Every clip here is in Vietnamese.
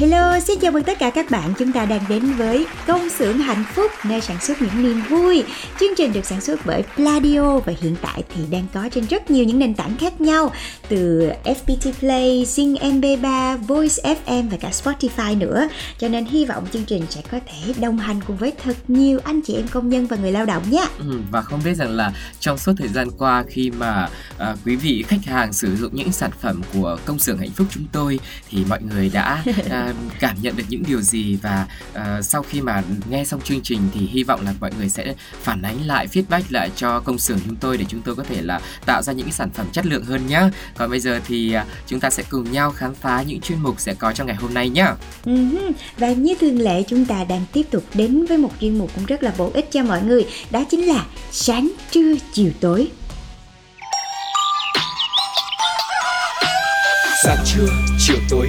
Hello, xin chào mừng tất cả các bạn. Chúng ta đang đến với công xưởng hạnh phúc nơi sản xuất những niềm vui. Chương trình được sản xuất bởi Pladio và hiện tại thì đang có trên rất nhiều những nền tảng khác nhau từ FPT Play, Zing MP3, Voice FM và cả Spotify nữa. Cho nên hy vọng chương trình sẽ có thể đồng hành cùng với thật nhiều anh chị em công nhân và người lao động nhé. Ừ, và không biết rằng là trong suốt thời gian qua khi mà à, quý vị khách hàng sử dụng những sản phẩm của công xưởng hạnh phúc chúng tôi thì mọi người đã à, cảm nhận được những điều gì và à, sau khi mà nghe xong chương trình thì hy vọng là mọi người sẽ phản ánh lại feedback lại cho công xưởng chúng tôi để chúng tôi có thể là tạo ra những cái sản phẩm chất lượng hơn nhá. Còn bây giờ thì à, chúng ta sẽ cùng nhau khám phá những chuyên mục sẽ có trong ngày hôm nay nhá. Ừ Và như thường lệ chúng ta đang tiếp tục đến với một chuyên mục cũng rất là bổ ích cho mọi người Đó chính là sáng trưa chiều tối Sáng trưa, chiều tối,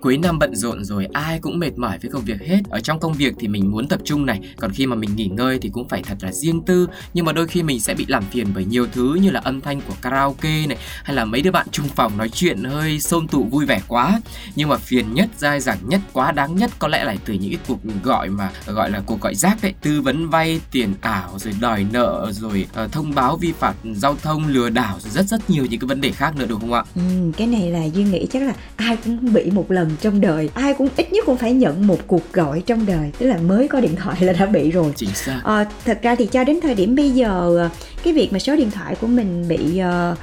Cuối năm bận rộn rồi ai cũng mệt mỏi với công việc hết. Ở trong công việc thì mình muốn tập trung này Còn khi mà mình nghỉ ngơi thì cũng phải thật là riêng tư. Nhưng mà đôi khi mình sẽ bị làm phiền bởi nhiều thứ như là âm thanh của karaoke này Hay là mấy đứa bạn chung phòng nói chuyện hơi xôn tụ vui vẻ quá. Nhưng mà phiền nhất, dai dẳng nhất, quá đáng nhất có lẽ là từ những cái cuộc gọi mà gọi là cuộc gọi rác đấy Tư vấn vay tiền ảo rồi đòi nợ rồi uh, thông báo vi phạm giao thông lừa đảo rồi rất rất nhiều những cái vấn đề khác nữa đúng không ạ? ừ, Cái này là Duy nghĩ chắc là ai cũng bị một lần trong đời Ai cũng ít nhất cũng phải nhận một cuộc gọi trong đời Tức là mới có điện thoại là đã bị rồi. Chính xác. Ờ, thật ra thì cho đến thời điểm bây giờ ờ, cái việc mà số điện thoại của mình bị ờ,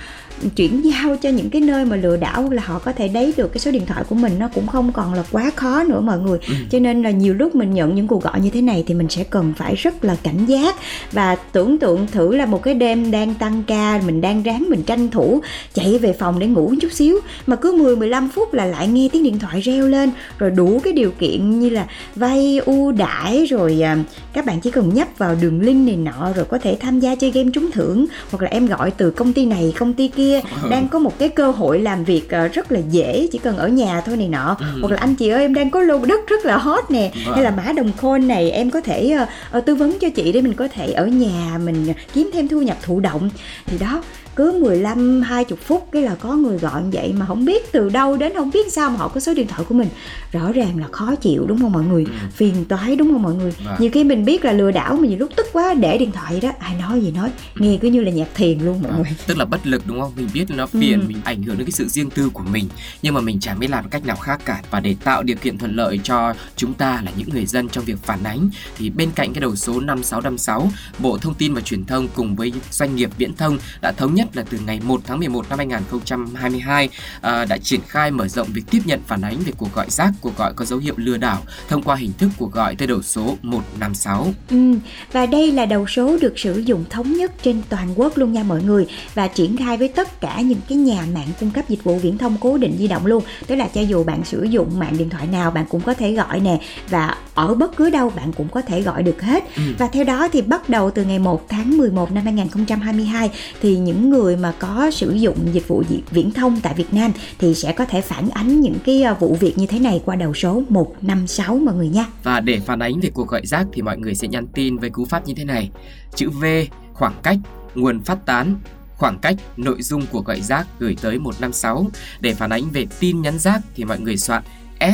chuyển giao cho những cái nơi mà lừa đảo là họ có thể lấy được cái số điện thoại của mình nó cũng không còn là quá khó nữa mọi người. Cho nên là nhiều lúc mình nhận những cuộc gọi như thế này thì mình sẽ cần phải rất là cảnh giác và tưởng tượng thử là một cái đêm đang tăng ca mình đang ráng mình tranh thủ chạy về phòng để ngủ chút xíu mà cứ 10 15 phút là lại nghe tiếng điện thoại reo lên rồi đủ cái điều kiện như là vay ưu đãi rồi à, các bạn chỉ cần nhấp vào đường link này nọ rồi có thể tham gia chơi game trúng thưởng hoặc là em gọi từ công ty này công ty kia đang có một cái cơ hội làm việc à, rất là dễ chỉ cần ở nhà thôi này nọ. Hoặc là anh chị ơi em đang có lô đất rất là hot nè. Hay là mã đồng coin này em có thể ờ, ờ, tư vấn cho chị để mình có thể ở nhà mình kiếm thêm thu nhập thụ động. Thì đó cứ 15 20 phút cái là có người gọi vậy mà không biết từ đâu đến không biết sao mà họ có số điện thoại của mình. Rõ ràng là khó chịu đúng không mọi người? Phiền toái đúng không mọi người? Vâng. nhiều khi mình biết là lừa đảo mà nhiều lúc tức quá để điện thoại đó ai nói gì nói. Nghe cứ như là nhạc thiền luôn mọi À, người. tức là bất lực đúng không? Mình biết nó phiền Ừ. mình ảnh hưởng đến cái sự riêng tư của mình nhưng mà mình chẳng biết làm cách nào khác cả. Và để tạo điều kiện thuận lợi cho chúng ta là những người dân trong việc phản ánh thì bên cạnh cái đầu số 5656 Bộ Thông tin và Truyền thông cùng với doanh nghiệp viễn thông đã thống nhất là từ ngày 1 tháng 11 năm 2022 à, đã triển khai mở rộng việc tiếp nhận phản ánh về cuộc gọi rác cuộc gọi có dấu hiệu lừa đảo thông qua hình thức cuộc gọi tới đầu số 156 Ừ, và đây là đầu số được sử dụng thống nhất trên toàn quốc luôn nha mọi người và triển khai với tất cả những cái nhà mạng cung cấp dịch vụ viễn thông cố định di động luôn. Tức là cho dù bạn sử dụng mạng điện thoại nào bạn cũng có thể gọi nè và ở bất cứ đâu bạn cũng có thể gọi được hết. Ừ. và theo đó thì bắt đầu từ ngày 1 tháng 11 năm 2022 thì những người người mà có sử dụng dịch vụ viễn thông tại Việt Nam thì sẽ có thể phản ánh những cái ờ, vụ việc như thế này qua đầu số 156 mọi người nha Và để phản ánh về cuộc gọi rác thì mọi người sẽ nhắn tin với cú pháp như thế này. Chữ V, khoảng cách, nguồn phát tán, khoảng cách, nội dung của gọi rác gửi tới 156. Để phản ánh về tin nhắn rác thì mọi người soạn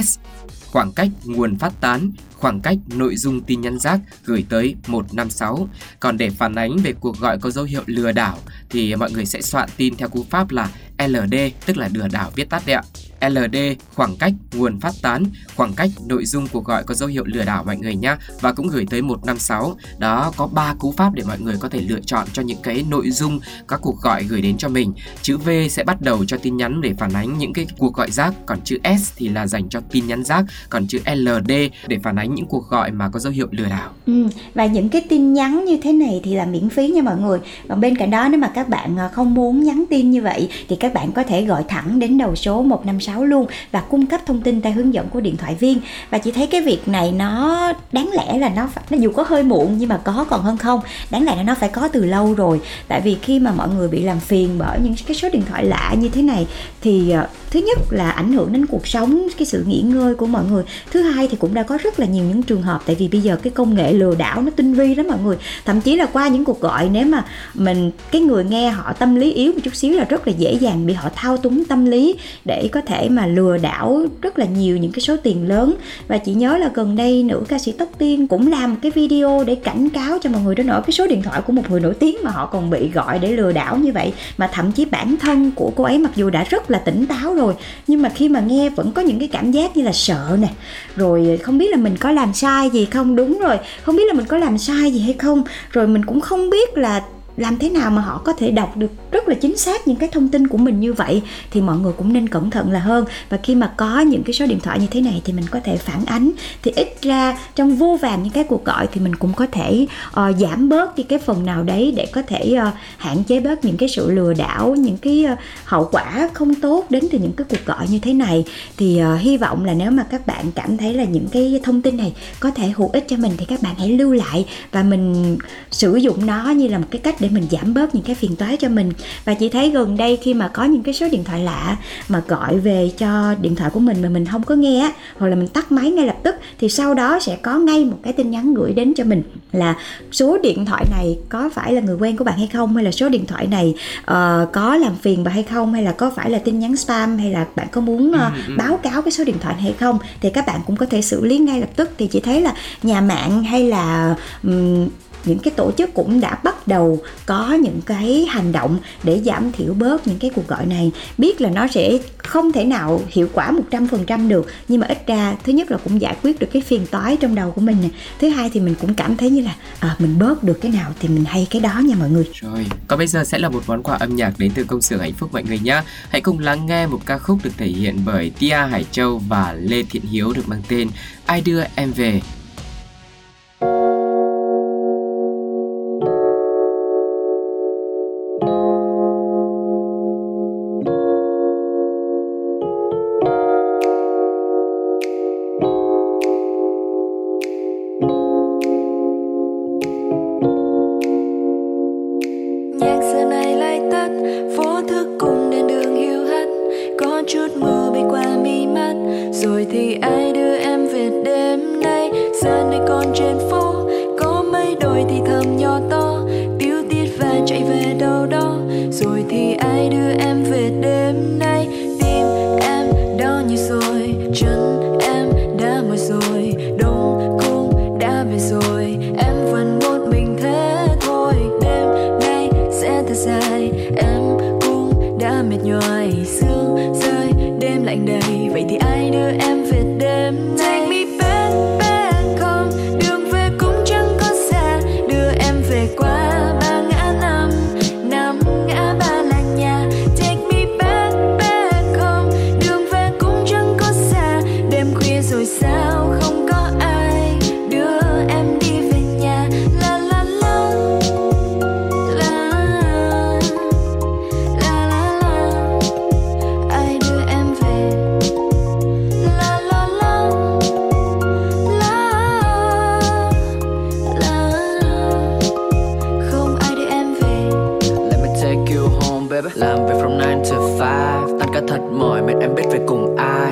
S. Khoảng cách nguồn phát tán, khoảng cách nội dung tin nhắn rác gửi tới 156. Còn để phản ánh về cuộc gọi có dấu hiệu lừa đảo thì mọi người sẽ soạn tin theo cú pháp là LD, tức là lừa đảo viết tắt đấy ạ. LD khoảng cách nguồn phát tán, khoảng cách nội dung cuộc gọi có dấu hiệu lừa đảo mọi người nhé và cũng gửi tới 156. Đó có 3 cú pháp để mọi người có thể lựa chọn cho những cái nội dung các cuộc gọi gửi đến cho mình. Chữ V sẽ bắt đầu cho tin nhắn để phản ánh những cái cuộc gọi rác, còn chữ S thì là dành cho tin nhắn rác, còn chữ LD để phản ánh những cuộc gọi mà có dấu hiệu lừa đảo. Ừ, và những cái tin nhắn như thế này thì là miễn phí nha mọi người. Còn bên cạnh đó nếu mà các bạn ờ, không muốn nhắn tin như vậy thì các bạn có thể gọi thẳng đến đầu số 156 luôn và cung cấp thông tin theo hướng dẫn của điện thoại viên. Và chị thấy cái việc này nó đáng lẽ là nó phải, nó dù có hơi muộn nhưng mà có còn hơn không. Đáng lẽ là nó phải có từ lâu rồi. Tại vì khi mà mọi người bị làm phiền bởi những cái số điện thoại lạ như thế này thì ờ, thứ nhất là ảnh hưởng đến cuộc sống cái sự nghỉ ngơi của mọi người thứ hai thì cũng đã có rất là nhiều những trường hợp. Tại vì bây giờ cái công nghệ lừa đảo nó tinh vi lắm mọi người. Thậm chí là qua những cuộc gọi, nếu mà mình, cái người nghe họ tâm lý yếu một chút xíu là rất là dễ dàng bị họ thao túng tâm lý để có thể mà lừa đảo rất là nhiều những cái số tiền lớn. Và chị nhớ là gần đây nữ ca sĩ Tóc Tiên cũng làm một cái video để cảnh cáo cho mọi người đó nổi cái số điện thoại của một người nổi tiếng mà họ còn bị gọi để lừa đảo như vậy. Mà thậm chí bản thân của cô ấy mặc dù đã rất là tỉnh táo rồi, nhưng mà khi mà nghe vẫn có những cái cảm giác như là sợ nè. Rồi không biết là mình có làm sai gì không? Đúng rồi. Không biết là mình có làm sai gì hay không? Rồi mình cũng không biết là làm thế nào mà họ có thể đọc được rất là chính xác những cái thông tin của mình như vậy? Thì mọi người cũng nên cẩn thận là hơn. Và khi mà có những cái số điện thoại như thế này thì mình có thể phản ánh. Thì ít ra trong vô vàn những cái cuộc gọi thì mình cũng có thể uh, giảm bớt đi cái phần nào đấy để có thể uh, hạn chế bớt những cái sự lừa đảo những cái uh, hậu quả không tốt đến từ những cái cuộc gọi như thế này. Thì uh, hy vọng là nếu mà các bạn cảm thấy là những cái thông tin này có thể hữu ích cho mình thì các bạn hãy lưu lại và mình sử dụng nó như là một cái cách để mình giảm bớt những cái phiền toái cho mình. Và chị thấy gần đây khi mà có những cái số điện thoại lạ mà gọi về cho điện thoại của mình mà mình không có nghe hoặc là mình tắt máy ngay lập tức thì sau đó sẽ có ngay một cái tin nhắn gửi đến cho mình là số điện thoại này có phải là người quen của bạn hay không? Hay là số điện thoại này uh, có làm phiền bạn hay không? Hay là có phải là tin nhắn spam? Hay là bạn có muốn uh, báo cáo cái số điện thoại này hay không? Thì các bạn cũng có thể xử lý ngay lập tức. Thì chị thấy là nhà mạng hay là um, những cái tổ chức cũng đã bắt đầu có những cái hành động để giảm thiểu bớt những cái cuộc gọi này. Biết là nó sẽ không thể nào hiệu quả 100% được nhưng mà ít ra thứ nhất là cũng giải quyết được cái phiền toái trong đầu của mình nè. Thứ hai thì mình cũng cảm thấy như là à, mình bớt được cái nào thì mình hay cái đó nha mọi người. Rồi còn bây giờ sẽ là một món quà âm nhạc đến từ công xưởng hạnh phúc mọi người nhé hãy cùng lắng nghe một ca khúc được thể hiện bởi Tia Hải Châu và Lê Thiện Hiếu được mang tên Ai đưa em về. thì thơm nhót Làm việc from 9 to 5 Tan cả thật mỏi mệt em biết về cùng ai.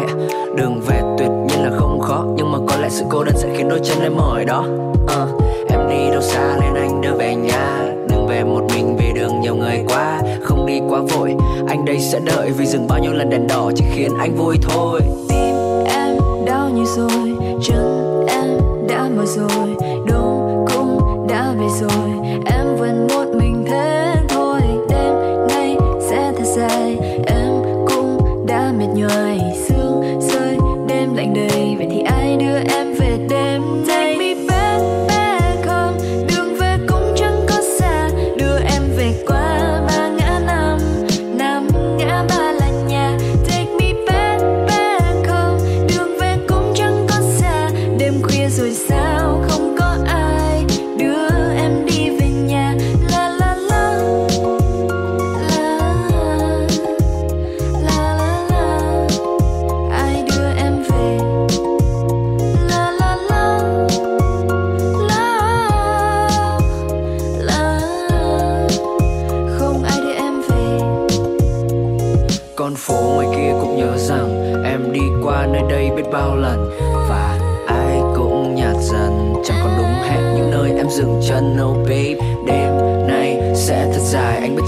Đường về tuyệt nhiên là không khó Nhưng mà có lẽ sự cô đơn sẽ khiến đôi chân em mỏi đó. Uh, Em đi đâu xa nên anh đưa về nhà. Đừng về một mình vì đường nhiều người quá Không đi quá vội. Anh đây sẽ đợi vì dừng bao nhiêu lần đèn đỏ Chỉ khiến anh vui thôi. Tim em đau như rồi Chân em đã mỏi rồi Đúng cũng đã về rồi. Em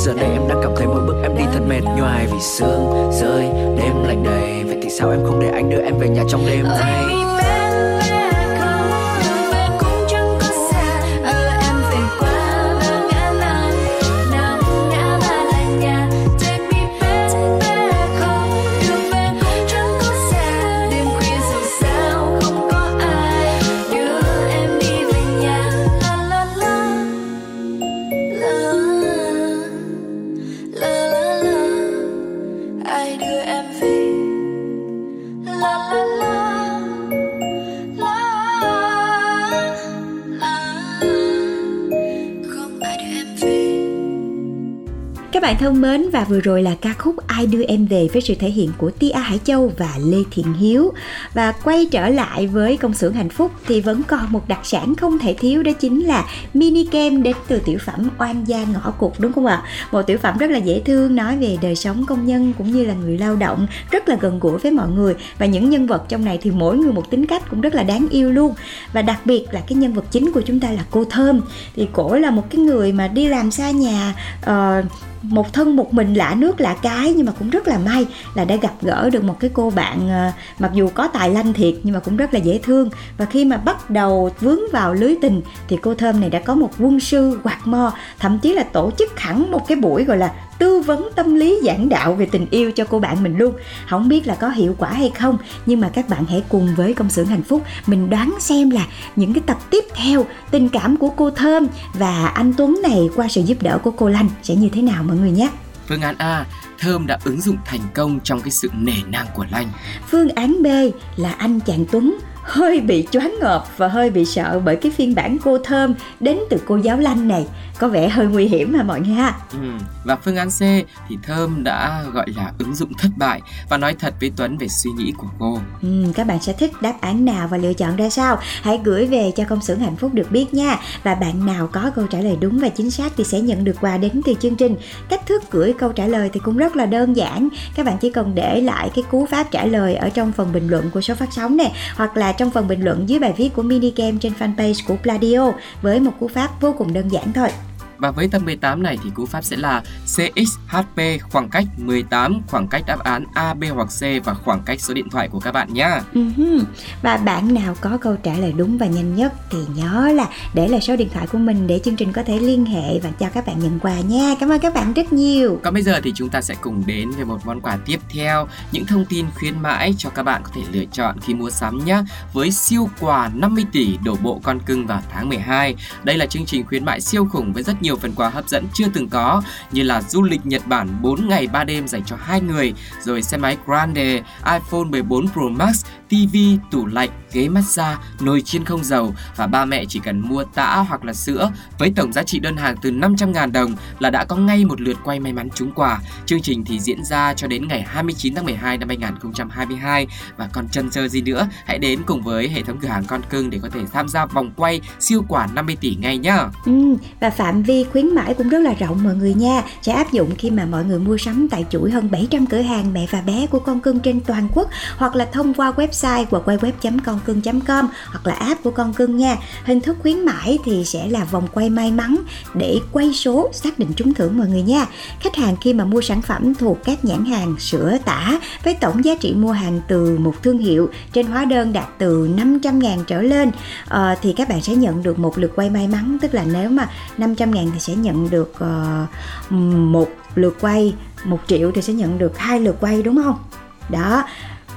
giờ đây em đang cảm thấy mỗi bước em đi thật mệt nhoài vì sương rơi. Đêm lạnh đầy, vậy thì sao em không để anh đưa em về nhà trong đêm? Nay Các bạn thân mến và vừa rồi là ca khúc Ai đưa em về với sự thể hiện của Tia Hải Châu và Lê Thiện Hiếu. Và quay trở lại với công xưởng hạnh phúc thì vẫn còn một đặc sản không thể thiếu đó chính là mini kem đến từ tiểu phẩm Oan gia ngõ cụt đúng không ạ? Một tiểu phẩm rất là dễ thương nói về đời sống công nhân cũng như là người lao động, rất là gần gũi với mọi người và những nhân vật trong này thì mỗi người một tính cách cũng rất là đáng yêu luôn. Và đặc biệt là cái nhân vật chính của chúng ta là cô Thơm thì cổ là một cái người mà đi làm xa nhà uh, một thân một mình lạ nước lạ cái, nhưng mà cũng rất là may là đã gặp gỡ được một cái cô bạn ờ, mặc dù có tài lanh thiệt nhưng mà cũng rất là dễ thương. Và khi mà bắt đầu vướng vào lưới tình thì cô thơm này đã có một quân sư quạt mo, thậm chí là tổ chức hẳn một cái buổi gọi là tư vấn tâm lý giảng đạo về tình yêu cho cô bạn mình luôn không biết là có hiệu quả hay không nhưng mà các bạn hãy cùng với công xưởng hạnh phúc mình đoán xem là những cái tập tiếp theo tình cảm của cô thơm và anh tuấn này qua sự giúp đỡ của cô lanh sẽ như thế nào mọi người nhé Phương án A, Thơm đã ứng dụng thành công trong cái sự nể nang của Lanh. Phương án B là anh chàng Tuấn hơi bị choáng ngợp và hơi bị sợ bởi cái phiên bản cô thơm đến từ cô giáo lanh này. Có vẻ hơi nguy hiểm mà mọi người ha. Ừ. Và phương án C thì Thơm đã gọi là ứng dụng thất bại và nói thật với Tuấn về suy nghĩ của cô. ừ, các bạn sẽ thích đáp án nào và lựa chọn ra sao? Hãy gửi về cho công xưởng hạnh phúc được biết nha. Và bạn nào có câu trả lời đúng và chính xác thì sẽ nhận được quà đến từ chương trình. Cách thức gửi câu trả lời thì cũng rất là đơn giản. Các bạn chỉ cần để lại cái cú pháp trả lời ở trong phần bình luận của số phát sóng nè hoặc là trong phần bình luận dưới bài viết của mini game trên fanpage của Pladio với một cú pháp vô cùng đơn giản thôi. Và với tập 18 này thì cú pháp sẽ là CXHP khoảng cách 18, khoảng cách đáp án A, B hoặc C và khoảng cách số điện thoại của các bạn nhé. Ừm, Và bạn nào có câu trả lời đúng và nhanh nhất thì nhớ là để lại số điện thoại của mình để chương trình có thể liên hệ và cho các bạn nhận quà nha. Cảm ơn các bạn rất nhiều. Còn bây giờ thì chúng ta sẽ cùng đến với một món quà tiếp theo, những thông tin khuyến mãi cho các bạn có thể lựa chọn khi mua sắm nhé. Với siêu quà 50 tỷ đổ bộ con cưng vào tháng 12. Đây là chương trình khuyến mại siêu khủng với rất nhiều nhiều phần quà hấp dẫn chưa từng có như là du lịch Nhật Bản 4 ngày 3 đêm dành cho hai người, rồi xe máy Grande, iPhone 14 Pro Max, Tivi, tủ lạnh, ghế massage, nồi chiên không dầu và ba mẹ chỉ cần mua tã hoặc là sữa với tổng giá trị đơn hàng từ 500.000 đồng là đã có ngay một lượt quay may mắn trúng quà. Chương trình thì diễn ra cho đến ngày 29 tháng 12 năm 2022 và còn chân chờ gì nữa, hãy đến cùng với hệ thống cửa hàng con cưng để có thể tham gia vòng quay siêu quà 50 tỷ ngay nhá. Ừ, và phạm vi khuyến mãi cũng rất là rộng mọi người nha. Sẽ áp dụng khi mà mọi người mua sắm tại chuỗi hơn 700 cửa hàng mẹ và bé của con cưng trên toàn quốc hoặc là thông qua website www.concưng.com hoặc là app của con cưng nha. Hình thức khuyến mãi thì sẽ là vòng quay may mắn để quay số xác định trúng thưởng mọi người nha. Khách hàng khi mà mua sản phẩm thuộc các nhãn hàng sữa tả với tổng giá trị mua hàng từ một thương hiệu trên hóa đơn đạt từ 500.000 trở lên ờ, thì các bạn sẽ nhận được một lượt quay may mắn tức là nếu mà 500 ngàn thì sẽ nhận được uh, một lượt quay một triệu thì sẽ nhận được hai lượt quay đúng không đó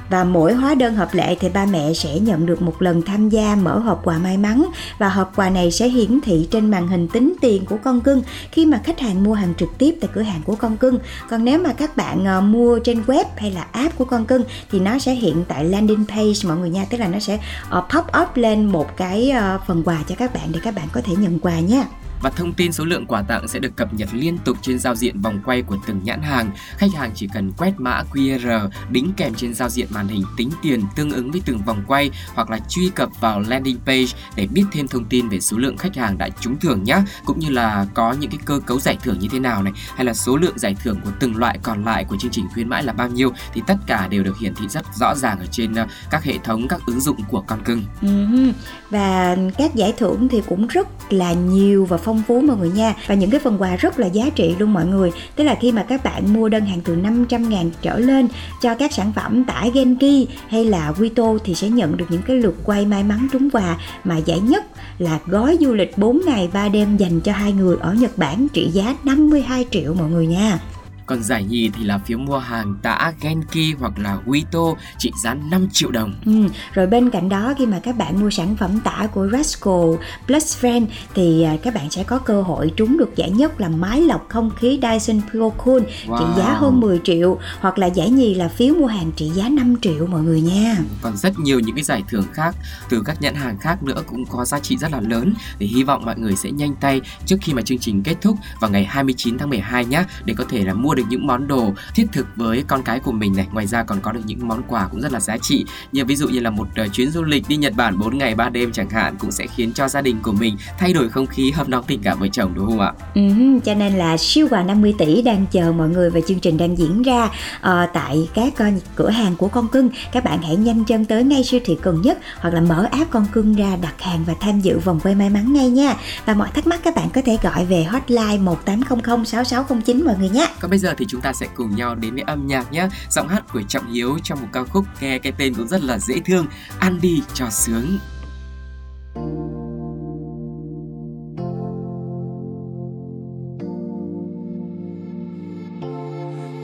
và mỗi hóa đơn hợp lệ thì ba mẹ sẽ nhận được một lần tham gia mở hộp quà may mắn. Và hộp quà này sẽ hiển thị trên màn hình tính tiền của con cưng khi mà khách hàng mua hàng trực tiếp tại cửa hàng của con cưng. Còn nếu mà các bạn ờ, mua trên web hay là app của con cưng thì nó sẽ hiện tại landing page, mọi người nha. Tức là nó sẽ ờ, pop up lên một cái ờ, phần quà cho các bạn để các bạn có thể nhận quà nha và thông tin số lượng quà tặng sẽ được cập nhật liên tục trên giao diện vòng quay của từng nhãn hàng. Khách hàng chỉ cần quét mã QR đính kèm trên giao diện màn hình tính tiền tương ứng với từng vòng quay hoặc là truy cập vào landing page để biết thêm thông tin về số lượng khách hàng đã trúng thưởng nhé, cũng như là có những cái cơ cấu giải thưởng như thế nào này, hay là số lượng giải thưởng của từng loại còn lại của chương trình khuyến mãi là bao nhiêu thì tất cả đều được hiển thị rất rõ ràng ở trên ờ, các hệ thống các ứng dụng của con cưng. Ừ và các giải thưởng thì cũng rất là nhiều và phong phú mọi người nha và những cái phần quà rất là giá trị luôn mọi người tức là khi mà các bạn mua đơn hàng từ 500 ngàn trở lên cho các sản phẩm tải Genki hay là Wito thì sẽ nhận được những cái lượt quay may mắn trúng quà mà giải nhất là gói du lịch 4 ngày 3 đêm dành cho hai người ở Nhật Bản trị giá 52 triệu mọi người nha. Còn giải nhì thì là phiếu mua hàng tã Genki hoặc là Wito trị giá 5 triệu đồng. Ừ, rồi bên cạnh đó khi mà các bạn mua sản phẩm tã của Rascal Plus Friend thì à, các bạn sẽ có cơ hội trúng được giải nhất là máy lọc không khí Dyson Pro Cool wow. trị giá hơn 10 triệu hoặc là giải nhì là phiếu mua hàng trị giá 5 triệu mọi người nha. Còn rất nhiều những cái giải thưởng khác từ các nhãn hàng khác nữa cũng có giá trị rất là lớn thì hy vọng mọi người sẽ nhanh tay trước khi mà chương trình kết thúc vào ngày 29 tháng 12 nhé để có thể là mua được những món đồ thiết thực với con cái của mình này. Ngoài ra còn có được những món quà cũng rất là giá trị. Như ví dụ như là một uh, chuyến du lịch đi Nhật Bản 4 ngày 3 đêm chẳng hạn cũng sẽ khiến cho gia đình của mình thay đổi không khí hâm nóng tình cảm vợ chồng đúng không ạ? Ừ, cho nên là siêu quà 50 tỷ đang chờ mọi người và chương trình đang diễn ra uh, tại các uh, cửa hàng của con cưng. Các bạn hãy nhanh chân tới ngay siêu thị gần nhất hoặc là mở app con cưng ra đặt hàng và tham dự vòng quay may mắn ngay nha. Và mọi thắc mắc các bạn có thể gọi về hotline 1800 6609 mọi người nhé. Còn bây giờ giờ thì chúng ta sẽ cùng nhau đến với âm nhạc nhé. Giọng hát của trọng hiếu trong một ca khúc nghe cái tên cũng rất là dễ thương, ăn đi cho sướng.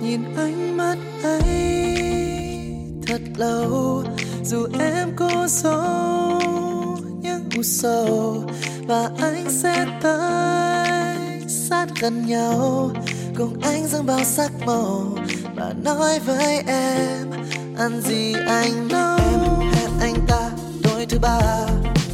Nhìn ánh mắt ấy thật lâu, dù em có giấu những u sầu, và anh sẽ tới sát gần nhau cùng anh dâng bao sắc màu và nói với em, ăn gì anh nấu em hẹn anh ta tối thứ ba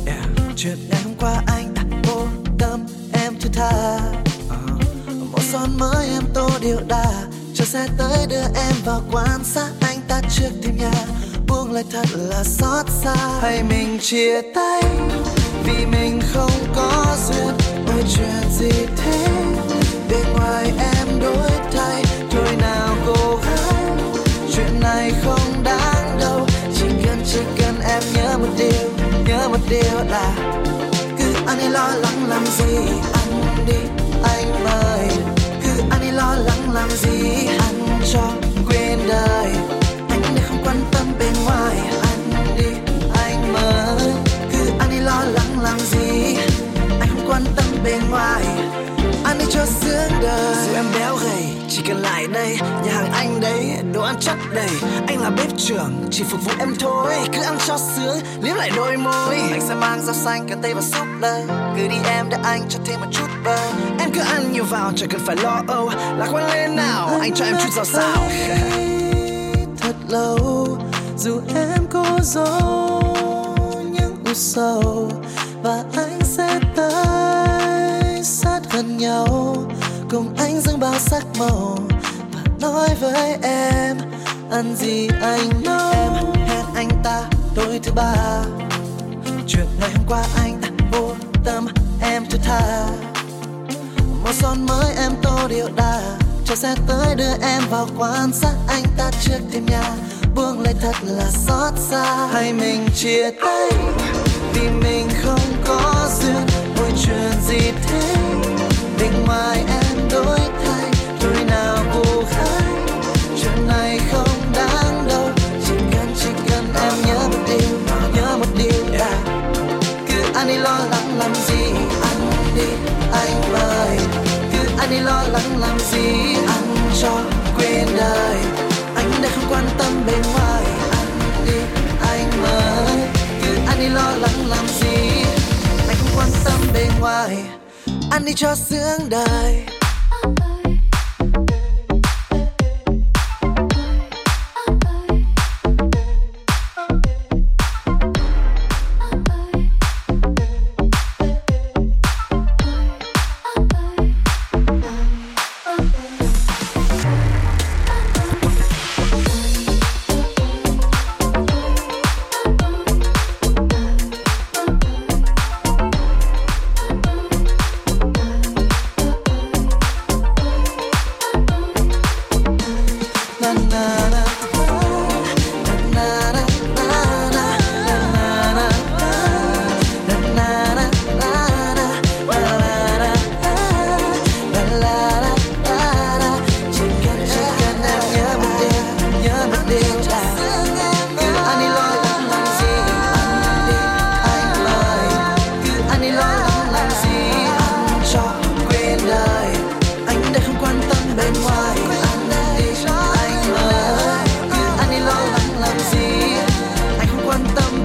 yeah. chuyện ngày hôm qua anh đã vô tâm em thứ tha uh-huh. một son mới em tô điệu đà, cho xe tới đưa em vào quan sát anh ta trước thêm nhà, buông lời thật là xót xa hay mình chia tay vì mình không có duyên, ôi chuyện gì thế bên ngoài em thôi nào chuyện này không đáng đâu. Chỉ cần chỉ cần em nhớ một điều, nhớ một điều là cứ anh ấy lo lắng làm gì anh đi, anh mời cứ anh ấy lo lắng làm gì anh cho quên đời. Anh để không quan tâm bên ngoài anh đi, anh mời cứ anh ấy lo lắng làm gì, anh không quan tâm bên ngoài anh đi cho sướng đời. Dù em béo gầy chỉ cần lại đây nhà hàng anh đấy đồ ăn chất đầy. Anh là bếp trưởng chỉ phục vụ em thôi. Cứ ăn cho sướng liếm lại đôi môi. Anh sẽ mang rau xanh cà tây và súp lơ cứ đi em để anh cho thêm một chút bơ. Em cứ ăn nhiều vào chẳng cần phải lo âu. Lạc quan lên nào anh cho em chút rau xào. Thật lâu dù em có giấu những u sầu và anh sẽ tới sắc màu và nói với em, ăn gì anh nấu em, hẹn anh ta tối thứ ba. Chuyện ngày hôm qua anh đã vô tâm, em thứ tha. Một son mới em tô điệu đà, cho xe tới đưa em vào quan sát anh ta trước thêm nhà. Buông lời thật là xót xa. Hay mình chia tay vì mình không có duyên, môi chuyện gì thế? Bên ngoài em đôi thế anh đi lo lắng làm gì anh đi, anh mời cứ anh đi lo lắng làm gì anh cho quên đời. Anh đã không quan tâm bên ngoài anh đi, anh mời cứ anh đi lo lắng làm gì, anh không quan tâm bên ngoài. Anh đi cho sướng đời.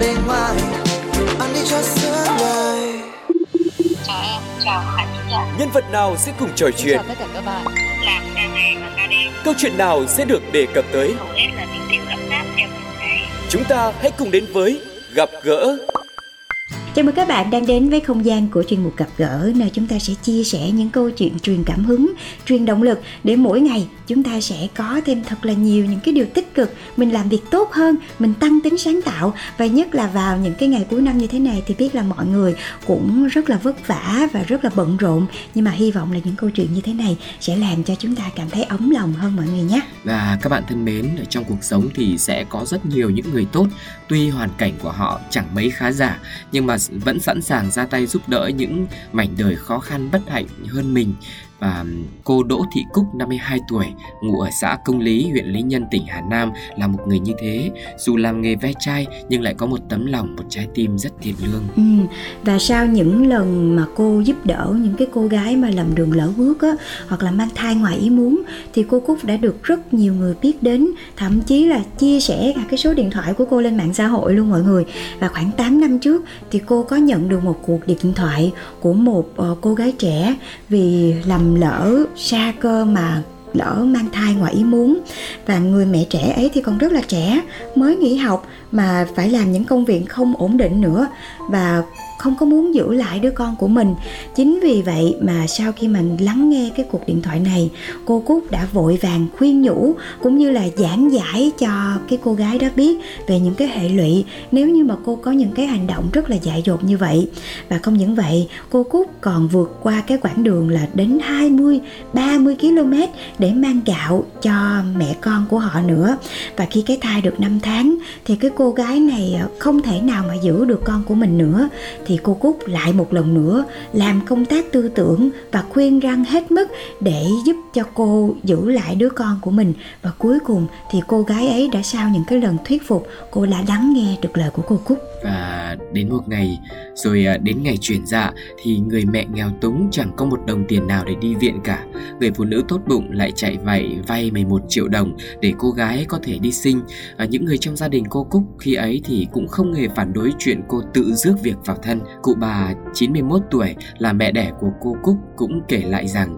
Bề ngoài. Ăn đi cho sướng lời chào em chào khán giả. Nhân vật nào sẽ cùng trò chuyện? chào tất cả các bạn. Làm ca ngày và ca đêm. Câu chuyện nào sẽ được đề cập tới? hầu hết là tình yêu ấm áp theo ngày Chúng ta hãy cùng đến với Gặp gỡ Chào mừng các bạn đang đến với không gian của chuyên mục gặp gỡ nơi chúng ta sẽ chia sẻ những câu chuyện truyền cảm hứng, truyền động lực để mỗi ngày chúng ta sẽ có thêm thật là nhiều những cái điều tích cực, mình làm việc tốt hơn, mình tăng tính sáng tạo và nhất là vào những cái ngày cuối năm như thế này thì biết là mọi người cũng rất là vất vả và rất là bận rộn nhưng mà hy vọng là những câu chuyện như thế này sẽ làm cho chúng ta cảm thấy ấm lòng hơn mọi người nhé. Và các bạn thân mến, ở trong cuộc sống thì sẽ có rất nhiều những người tốt, tuy hoàn cảnh của họ chẳng mấy khá giả, nhưng mà vẫn sẵn sàng ra tay giúp đỡ những mảnh đời khó khăn bất hạnh hơn mình à, cô Đỗ Thị Cúc 52 tuổi, ngụ ở xã Công Lý, huyện Lý Nhân, tỉnh Hà Nam là một người như thế. Dù làm nghề ve chai nhưng lại có một tấm lòng, một trái tim rất thiện lương. Ừ, và sau những lần mà cô giúp đỡ những cái cô gái mà lầm đường lỡ bước á hoặc là mang thai ngoài ý muốn thì cô Cúc đã được rất nhiều người biết đến thậm chí là chia sẻ cả cái số điện thoại của cô lên mạng xã hội luôn mọi người và khoảng 8 năm trước thì cô có nhận được một cuộc điện thoại của một uh, cô gái trẻ vì lầm lỡ xa cơ mà lỡ mang thai ngoài ý muốn. Và người mẹ trẻ ấy thì còn rất là trẻ, mới nghỉ học mà phải làm những công việc không ổn định nữa. Và không có muốn giữ lại đứa con của mình. Chính vì vậy mà sau khi mình lắng nghe cái cuộc điện thoại này, cô cúc đã vội vàng khuyên nhủ cũng như là giảng giải cho cái cô gái đó biết về những cái hệ lụy nếu như mà cô có những cái hành động rất là dại dột như vậy. Và không những vậy, cô cúc còn vượt qua cái quãng đường là đến 20 30 km để mang gạo cho mẹ con của họ nữa. Và khi cái thai được 5 tháng thì cái cô gái này không thể nào mà giữ được con của mình nữa. Thì thì cô Cúc lại một lần nữa làm công tác tư tưởng và khuyên răng hết mức để giúp cho cô giữ lại đứa con của mình và cuối cùng thì cô gái ấy đã sau những cái lần thuyết phục cô đã lắng nghe được lời của cô Cúc Và đến một ngày, rồi à, đến ngày chuyển dạ thì người mẹ nghèo túng chẳng có một đồng tiền nào để đi viện cả. Người phụ nữ tốt bụng lại chạy vạy vay 11 triệu đồng để cô gái có thể đi sinh. À, những người trong gia đình cô Cúc khi ấy thì cũng không hề phản đối chuyện cô tự rước việc vào thân. Cụ bà 91 tuổi là mẹ đẻ của cô Cúc cũng kể lại rằng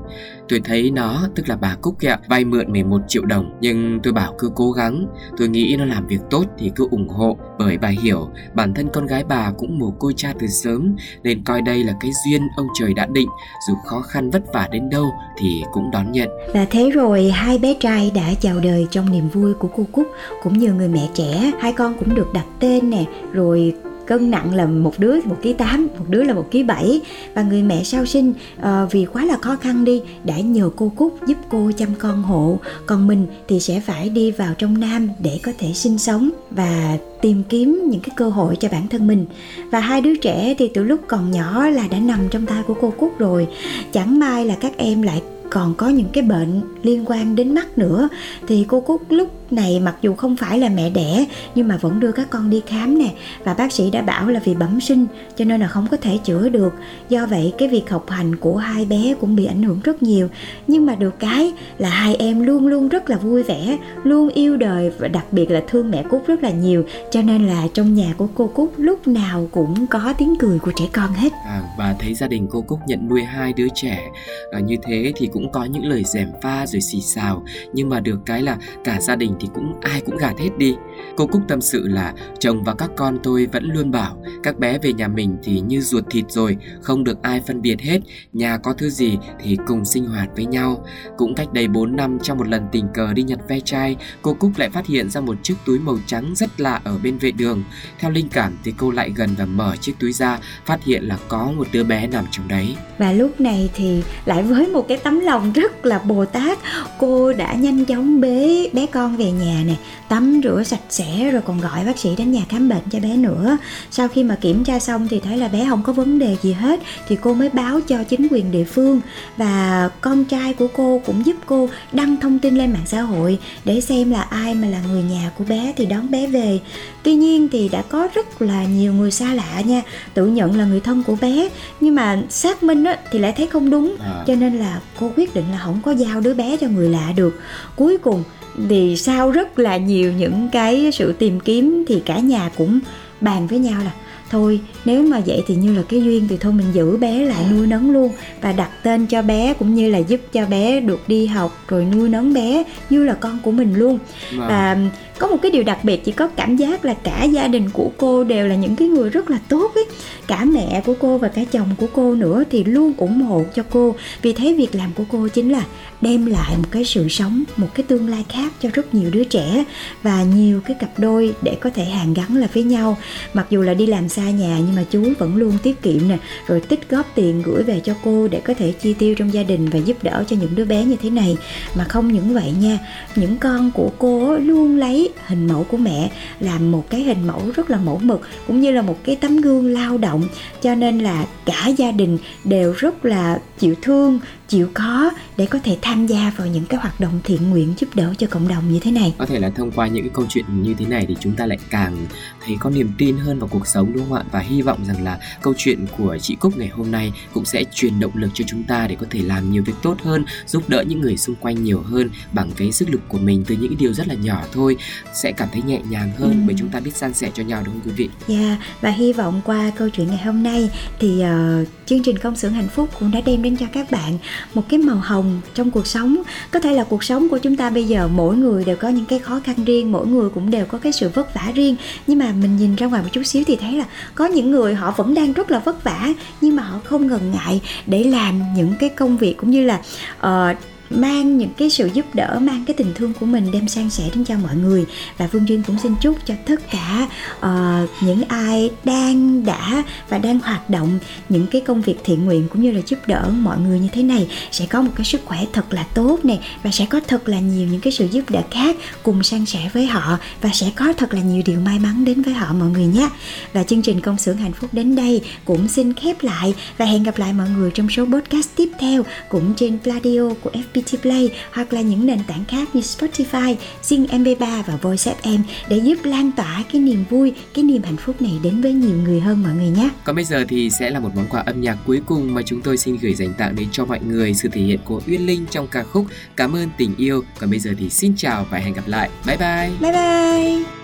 Tôi thấy nó, tức là bà Cúc kẹo, vay mượn 11 triệu đồng Nhưng tôi bảo cứ cố gắng. Tôi nghĩ nó làm việc tốt thì cứ ủng hộ. Bởi bà hiểu bản thân con gái bà cũng mồ côi cha từ sớm Nên coi đây là cái duyên ông trời đã định. Dù khó khăn vất vả đến đâu thì cũng đón nhận. Và thế rồi hai bé trai đã chào đời trong niềm vui của cô Cúc cũng như người mẹ trẻ. Hai con cũng được đặt tên nè, rồi cân nặng là một đứa một ký tám một đứa là một ký bảy. Và người mẹ sau sinh uh, vì quá là khó khăn đi đã nhờ cô Cúc giúp cô chăm con hộ. Còn mình thì sẽ phải đi vào trong Nam để có thể sinh sống và tìm kiếm những cái cơ hội cho bản thân mình. Và hai đứa trẻ thì từ lúc còn nhỏ là đã nằm trong tay của cô Cúc rồi. Chẳng may là các em lại còn có những cái bệnh liên quan đến mắt nữa. Thì cô Cúc lúc này mặc dù không phải là mẹ đẻ nhưng mà vẫn đưa các con đi khám nè. Và bác sĩ đã bảo là vì bẩm sinh cho nên là không có thể chữa được. Do vậy cái việc học hành của hai bé cũng bị ảnh hưởng rất nhiều. Nhưng mà được cái là hai em luôn luôn rất là vui vẻ luôn yêu đời và đặc biệt là thương mẹ Cúc rất là nhiều. Cho nên là trong nhà của cô Cúc lúc nào cũng có tiếng cười của trẻ con hết. À, Và thấy gia đình cô Cúc nhận nuôi hai đứa trẻ à, Như thế thì cũng có những lời dèm pha rồi xì xào. Nhưng mà được cái là cả gia đình thì cũng ai cũng gạt hết đi. Cô Cúc tâm sự là, chồng và các con tôi vẫn luôn bảo, Các bé về nhà mình thì như ruột thịt rồi, Không được ai phân biệt hết, Nhà có thứ gì thì cùng sinh hoạt với nhau. Cũng cách đây 4 năm, trong một lần tình cờ đi nhặt ve chai, Cô Cúc lại phát hiện ra một chiếc túi màu trắng rất lạ ở bên vệ đường. Theo linh cảm thì cô lại gần và mở chiếc túi ra, Phát hiện là có một đứa bé nằm trong đấy. Và lúc này thì lại với một cái tấm lòng rất là bồ tát, cô đã nhanh chóng bế bé con về nhà nè, tắm rửa sạch sẽ rồi còn gọi bác sĩ đến nhà khám bệnh cho bé nữa. Sau khi mà kiểm tra xong thì thấy là bé không có vấn đề gì hết, thì cô mới báo cho chính quyền địa phương. Và con trai của cô cũng giúp cô đăng thông tin lên mạng xã hội để xem là ai mà là người nhà của bé thì đón bé về tuy nhiên thì đã có rất là nhiều người xa lạ nha. Tự nhận là người thân của bé. Nhưng mà xác minh á, thì lại thấy không đúng. À. cho nên là cô quyết định là không có giao đứa bé cho người lạ được. Cuối cùng thì sau rất là nhiều những cái sự tìm kiếm thì cả nhà cũng bàn với nhau là thôi nếu mà vậy thì như là cái duyên thì thôi mình giữ bé lại nuôi nấng luôn và đặt tên cho bé cũng như là giúp cho bé được đi học rồi nuôi nấng bé như là con của mình luôn. Vâng. và có một cái điều đặc biệt, chỉ có cảm giác là cả gia đình của cô đều là những cái người rất là tốt ấy. Cả mẹ của cô và cả chồng của cô nữa thì luôn ủng hộ cho cô. Vì thế việc làm của cô chính là đem lại một cái sự sống, một cái tương lai khác cho rất nhiều đứa trẻ và nhiều cái cặp đôi để có thể hàn gắn là với nhau. Mặc dù là đi làm xa nhà nhưng mà chú vẫn luôn tiết kiệm nè, rồi tích góp tiền gửi về cho cô để có thể chi tiêu trong gia đình và giúp đỡ cho những đứa bé như thế này. Mà không những vậy nha, những con của cô luôn lấy hình mẫu của mẹ làm một cái hình mẫu rất là mẫu mực, cũng như là một cái tấm gương lao động. Cho nên là cả gia đình đều rất là chịu thương chịu khó để có thể tham gia vào những cái hoạt động thiện nguyện giúp đỡ cho cộng đồng như thế này. Có thể là thông qua những cái câu chuyện như thế này thì chúng ta lại càng thấy có niềm tin hơn vào cuộc sống đúng không ạ? Và hy vọng rằng là câu chuyện của chị Cúc ngày hôm nay cũng sẽ truyền động lực cho chúng ta để có thể làm nhiều việc tốt hơn giúp đỡ những người xung quanh nhiều hơn bằng cái sức lực của mình từ những điều rất là nhỏ thôi. Sẽ cảm thấy nhẹ nhàng hơn Ừ. bởi chúng ta biết san sẻ cho nhau đúng không quý vị? Dạ, và hy vọng qua câu chuyện ngày hôm nay thì ờ, chương trình công xưởng hạnh phúc cũng đã đem đến cho các bạn một cái màu hồng trong cuộc sống. Có thể là cuộc sống của chúng ta bây giờ mỗi người đều có những cái khó khăn riêng, mỗi người cũng đều có cái sự vất vả riêng. Nhưng mà mình nhìn ra ngoài một chút xíu thì thấy là có những người họ vẫn đang rất là vất vả nhưng mà họ không ngần ngại để làm những cái công việc cũng như là uh, mang những cái sự giúp đỡ mang cái tình thương của mình đem sang sẻ đến cho mọi người. Và Phương Duyên cũng xin chúc cho tất cả uh, những ai đang đã và đang hoạt động những cái công việc thiện nguyện cũng như là giúp đỡ mọi người như thế này sẽ có một cái sức khỏe thật là tốt nè và sẽ có thật là nhiều những cái sự giúp đỡ khác cùng san sẻ với họ và sẽ có thật là nhiều điều may mắn đến với họ mọi người nhé. Và chương trình công xưởng hạnh phúc đến đây cũng xin khép lại và hẹn gặp lại mọi người trong số podcast tiếp theo cũng trên Pladio của FPT Play hoặc là những nền tảng khác như Spotify, Zing MP3 và Voice FM để giúp lan tỏa cái niềm vui, cái niềm hạnh phúc này đến với nhiều người hơn mọi người nhé. Còn bây giờ thì sẽ là một món quà âm nhạc cuối cùng mà chúng tôi xin gửi dành tặng đến cho mọi người sự thể hiện của Uyên Linh trong ca khúc Cảm ơn tình yêu. Còn bây giờ thì xin chào và hẹn gặp lại. Bye bye. Bye bye!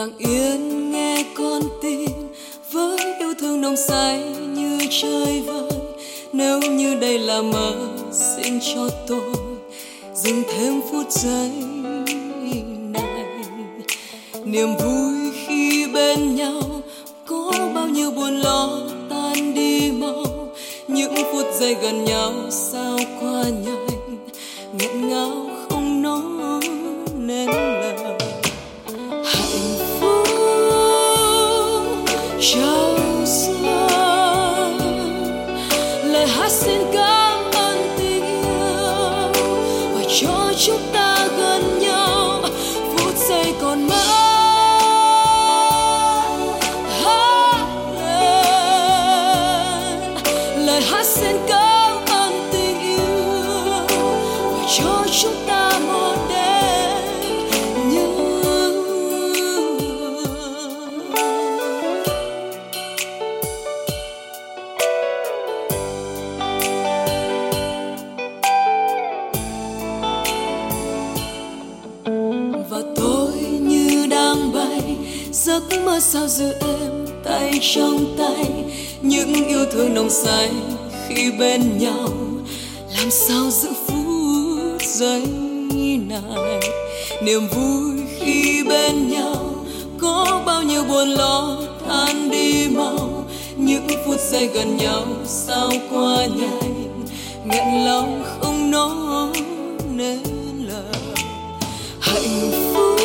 Lặng yên nghe con tim với yêu thương nồng say như chơi vơi nếu như đây là mơ xin cho tôi dừng thêm phút giây này. Niềm vui khi bên nhau có bao nhiêu buồn lo tan đi mau, những phút giây gần nhau sao qua nhanh xin cảm ơn tình yêu và cho chúng ta một đêm như và tôi như đang bay, giấc mơ sao giữ em tay trong tay, những yêu thương nồng say khi bên nhau, làm sao giữ phút giây này? Niềm vui khi bên nhau, có bao nhiêu buồn lo tan đi mau. Những phút giây gần nhau sao qua nhanh? Nghẹn lòng không nói nên lời. Hạnh phúc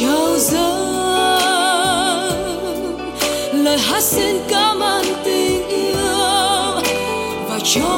trao dâng, lời hát xin cảm và